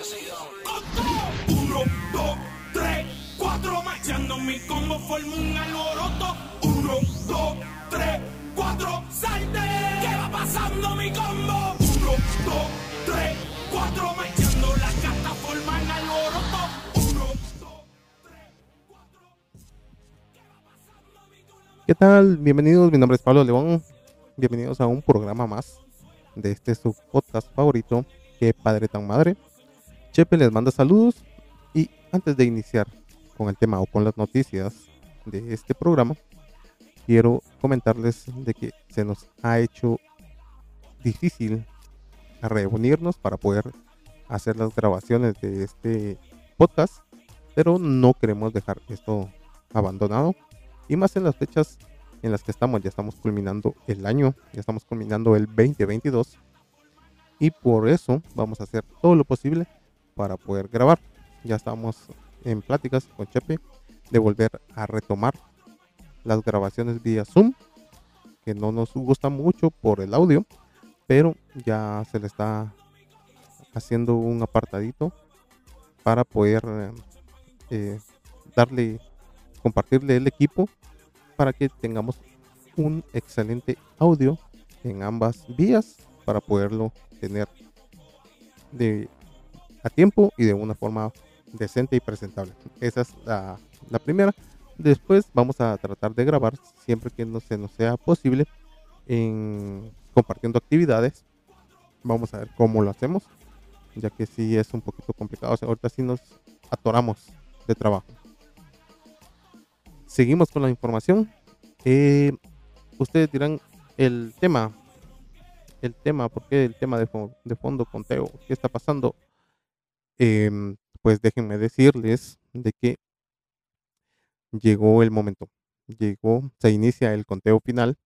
Uno, dos, tres, cuatro, marchando mi combo forma un alboroto. Uno, dos, tres, cuatro, salte. ¿Qué va pasando mi combo? Uno, dos, tres, cuatro, marchando las cartas forman alboroto. Uno, dos, tres, cuatro. ¿Qué? ¿Qué tal? Bienvenidos, mi nombre es Pablo León. Bienvenidos a un programa más de este su podcast favorito, que Padre tan Madre. Chepe les manda saludos y antes de iniciar con el tema o con las noticias de este programa, quiero comentarles de que se nos ha hecho difícil reunirnos para poder hacer las grabaciones de este podcast, pero no queremos dejar esto abandonado. Y más en las fechas en las que estamos, ya estamos culminando el año, ya estamos culminando el 2022 y por eso vamos a hacer todo lo posible para poder grabar. Ya estamos en pláticas con Chepe de volver a retomar las grabaciones vía Zoom, que no nos gusta mucho por el audio, pero ya se le está haciendo un apartadito para poder eh, darle, compartirle el equipo para que tengamos un excelente audio en ambas vías para poderlo tener de a tiempo y de una forma decente y presentable. Esa es la, la primera. Después vamos a tratar de grabar siempre que no se nos sea posible en compartiendo actividades. Vamos a ver cómo lo hacemos, ya que sí es un poquito complicado. O sea, ahorita sí nos atoramos de trabajo. Seguimos con la información. Eh, ustedes dirán el tema, el tema, ¿por qué el tema de, fo- de fondo conteo? ¿Qué está pasando? Em, pues déjenme decirles de que llegó el momento. Llegó, se inicia el conteo final.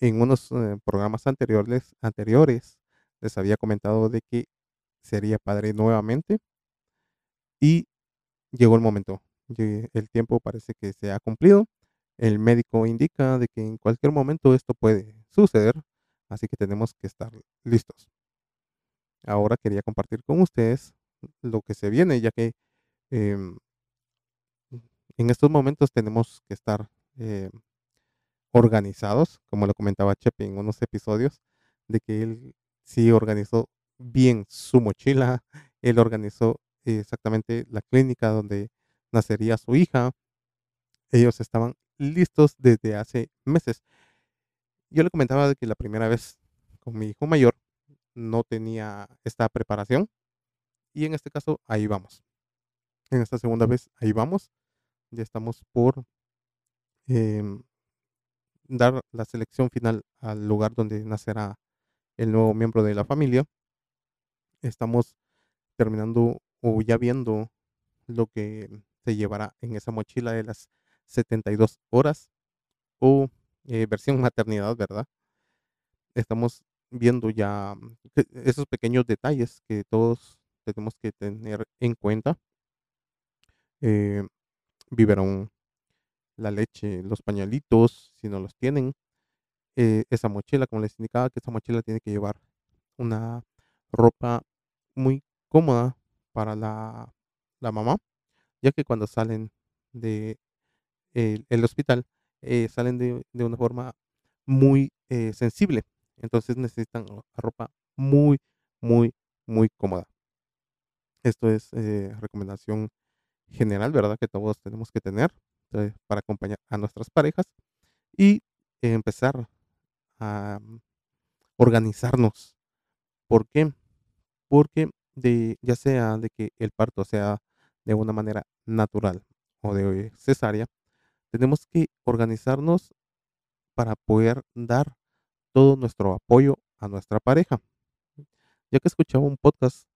En unos eh, programas anteriores, anteriores les había comentado de que sería padre nuevamente y llegó el momento. El tiempo parece que se ha cumplido. El médico indica de que en cualquier momento esto puede suceder, así que tenemos que estar listos. Ahora quería compartir con ustedes lo que se viene, ya que em, en estos momentos tenemos que estar eh, organizados, como lo comentaba Chepe en unos episodios, de que él sí organizó bien su mochila, él organizó exactamente la clínica donde nacería su hija, ellos estaban listos desde hace meses. Yo le comentaba que la primera vez con mi hijo mayor no tenía esta preparación y en este caso ahí vamos. En esta segunda vez ahí vamos. Ya estamos por em, dar la selección final al lugar donde nacerá el nuevo miembro de la familia. Estamos terminando o ya viendo lo que se llevará en esa mochila de las 72 horas o eh, versión maternidad, ¿verdad? Estamos viendo ya mm, que- esos pequeños detalles que todos tenemos que tener en cuenta. Eh, la leche, los pañalitos, si no los tienen. eh, esa mochila, como les indicaba, que esa mochila tiene que llevar una ropa muy cómoda para la, la mamá, ya que cuando salen de el, hospital eh, salen de, de una forma muy eh, sensible, entonces necesitan ro- ropa muy, muy, muy cómoda. Esto es eh, recomendación general, ¿verdad? Que todos tenemos que tener eh, para acompañar a nuestras parejas y empezar a mm, organizarnos. ¿Por qué? Porque de, ya sea de que el parto sea de una manera natural o de cesárea, tenemos que organizarnos para poder dar todo nuestro apoyo a nuestra pareja. Ya que escuchaba un podcast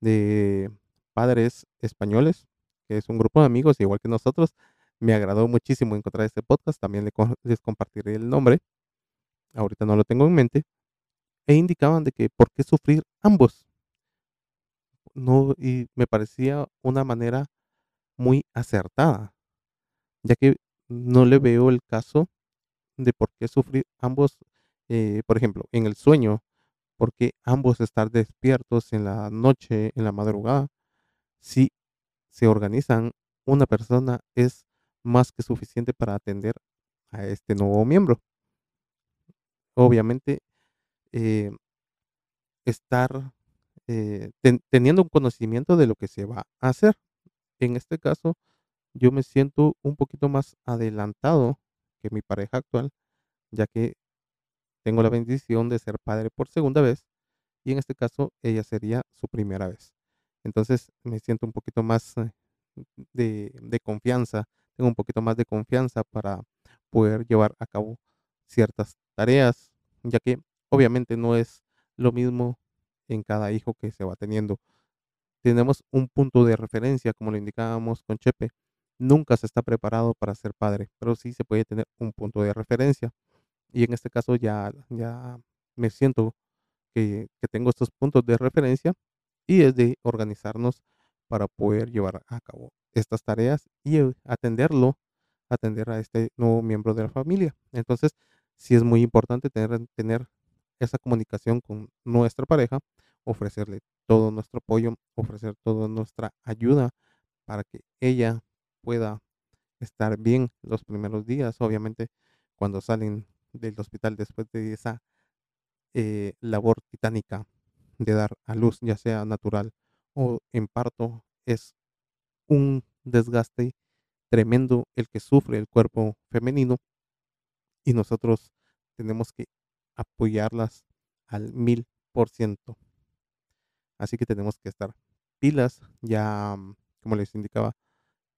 de padres españoles, que es un grupo de amigos igual que nosotros, me agradó muchísimo encontrar este podcast, también les compartiré el nombre, ahorita no lo tengo en mente, e indicaban de que por qué sufrir ambos. No, y me parecía una manera muy acertada, ya que no le veo el caso de por qué sufrir ambos, eh, por ejemplo, en el sueño, porque ambos estar despiertos en la noche, en la madrugada, si se organizan, una persona es más que suficiente para atender a este nuevo miembro. Obviamente, eh, estar eh, teniendo un conocimiento de lo que se va a hacer. En este caso, yo me siento un poquito más adelantado que mi pareja actual, ya que tengo la bendición de ser padre por segunda vez y en este caso ella sería su primera vez. Entonces me siento un poquito más eh, de, de confianza, tengo un poquito más de confianza para poder llevar a cabo ciertas tareas, ya que obviamente no es lo mismo en cada hijo que se va teniendo. Tenemos un punto de referencia, como lo indicábamos con Chepe. Nunca se está preparado para ser padre, pero sí se puede tener un punto de referencia. Y en este caso ya, ya me siento que, que tengo estos puntos de referencia y es de organizarnos para poder llevar a cabo estas tareas y eh, atenderlo, atender a este nuevo miembro de la familia. Entonces, sí es muy importante tener, tener esa comunicación con nuestra pareja, ofrecerle todo nuestro apoyo, ofrecer toda nuestra ayuda para que ella pueda estar bien los primeros días. Obviamente, cuando salen del hospital después de esa eh, labor titánica de dar a luz, ya sea natural o en parto, es un desgaste tremendo el que sufre el cuerpo femenino y nosotros tenemos que apoyarlas al mil por ciento. Así que tenemos que estar pilas, ya como les indicaba,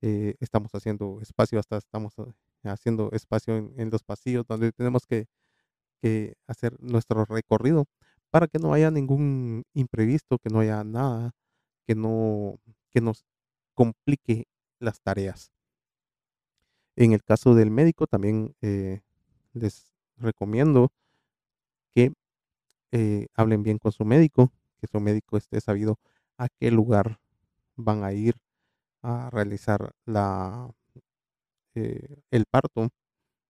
eh, estamos haciendo espacio, hasta estamos eh, haciendo espacio en, los pasillos donde tenemos que, hacer nuestro recorrido para que no haya ningún imprevisto, que no haya nada que no que nos complique las tareas. En el caso del médico también eh, les recomiendo que eh, hablen bien con su médico, que su médico esté sabido a qué lugar van a ir a realizar la, eh, el parto,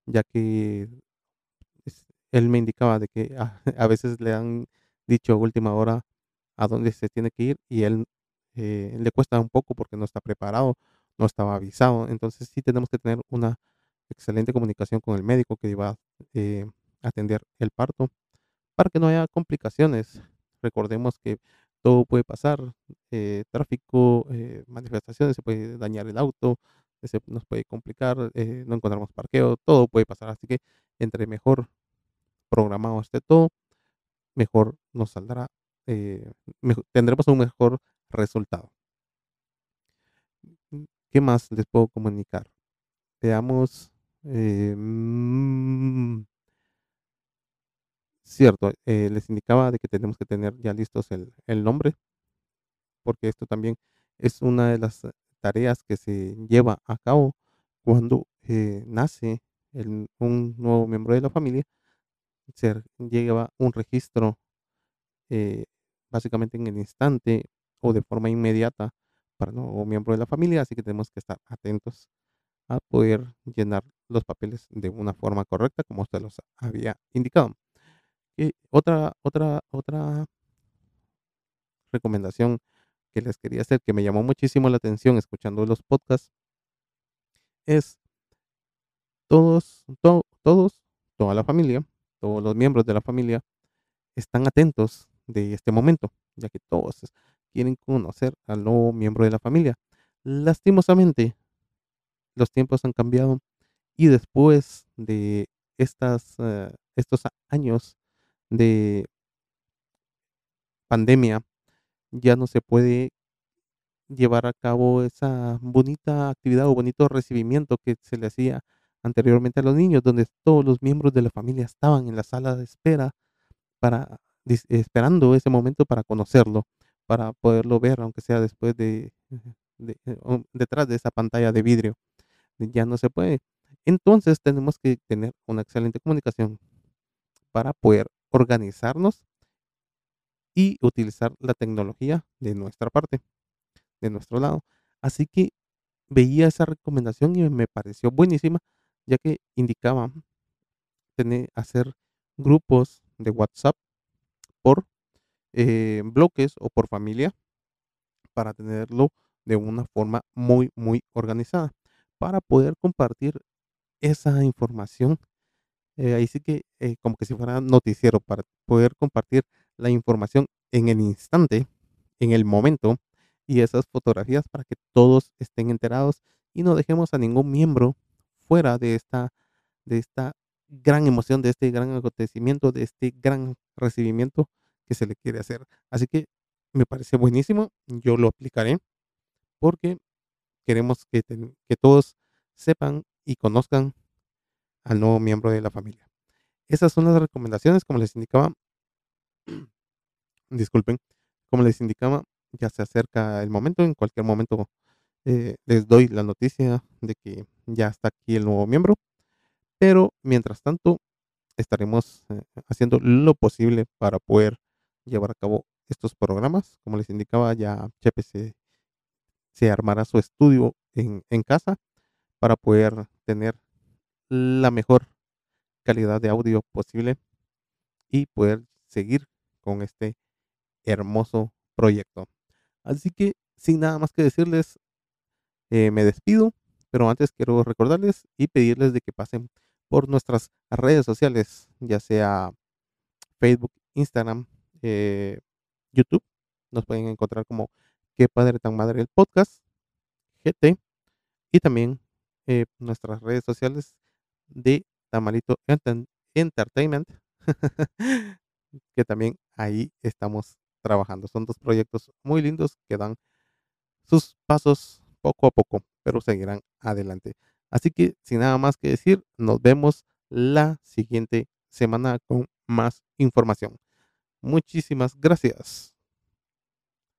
ya que él me indicaba de que a, veces le han dicho a última hora a dónde se tiene que ir y él eh, le cuesta un poco porque no está preparado, no estaba avisado. Entonces sí tenemos que tener una excelente comunicación con el médico que va a atender el parto para que no haya complicaciones. Recordemos que todo puede pasar, eh, tráfico, eh, manifestaciones, se puede dañar el auto, se nos puede complicar, eh, no encontramos parqueo, todo puede pasar. Así que entre mejor programado esté todo, mejor nos saldrá, tendremos un mejor resultado. ¿Qué más les puedo comunicar? Veamos. Mm, Cierto, eh, les indicaba de que tenemos que tener ya listos el, el nombre, porque esto también es una de las tareas que se lleva a cabo cuando eh, nace un nuevo miembro de la familia. Se lleva un registro eh, básicamente en el instante o de forma inmediata para el nuevo miembro de la familia, así que tenemos que estar atentos a poder llenar los papeles de una forma correcta, como usted los había indicado. Otra, otra, otra recomendación que les quería hacer, que me llamó muchísimo la atención escuchando los podcasts, es todos, todos, toda la familia, todos los miembros de la familia están atentos de este momento, ya que todos quieren conocer al nuevo miembro de la familia. Lastimosamente, los tiempos han cambiado y después de estas, eh, estos años de pandemia, ya no se puede llevar a cabo esa bonita actividad o bonito recibimiento que se le hacía anteriormente a los niños, donde todos los miembros de la familia estaban en la sala de espera para esperando ese momento para conocerlo, para poderlo ver, aunque sea después de, de detrás de esa pantalla de vidrio. Ya no se puede. Entonces tenemos que tener una excelente comunicación para poder organizarnos y utilizar la tecnología de nuestra parte, de nuestro lado. Así que veía esa recomendación y me pareció buenísima, ya que indicaba tener, hacer grupos de WhatsApp por eh, bloques o por familia para tenerlo de una forma muy, muy organizada, para poder compartir esa información. Eh, ahí sí que eh, como que si fuera noticiero, para poder compartir la información en el instante, en el momento, y esas fotografías para que todos estén enterados y no dejemos a ningún miembro fuera de esta, de esta gran emoción, de este gran acontecimiento, de este gran recibimiento que se le quiere hacer. Así que me parece buenísimo, yo lo aplicaré porque queremos que, que todos sepan y conozcan al nuevo miembro de la familia. Esas son las recomendaciones, como les indicaba. Disculpen, como les indicaba, ya se acerca el momento, en cualquier momento eh, les doy la noticia de que ya está aquí el nuevo miembro, pero mientras tanto estaremos eh, haciendo lo posible para poder llevar a cabo estos programas. Como les indicaba, ya Chepe se, armará su estudio en, en casa para poder tener la mejor calidad de audio posible y poder seguir con este hermoso proyecto. Así que sin nada más que decirles, eh, me despido, pero antes quiero recordarles y pedirles de que pasen por nuestras redes sociales, ya sea Facebook, Instagram, eh, YouTube. Nos pueden encontrar como Qué Padre Tan Madre el Podcast, GT, y también eh, nuestras redes sociales de Tamalito Entertainment, que también ahí estamos trabajando. Son dos proyectos muy lindos que dan sus pasos poco a poco, pero seguirán adelante. Así que sin nada más que decir, nos vemos la siguiente semana con más información. Muchísimas gracias.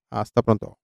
Hasta pronto.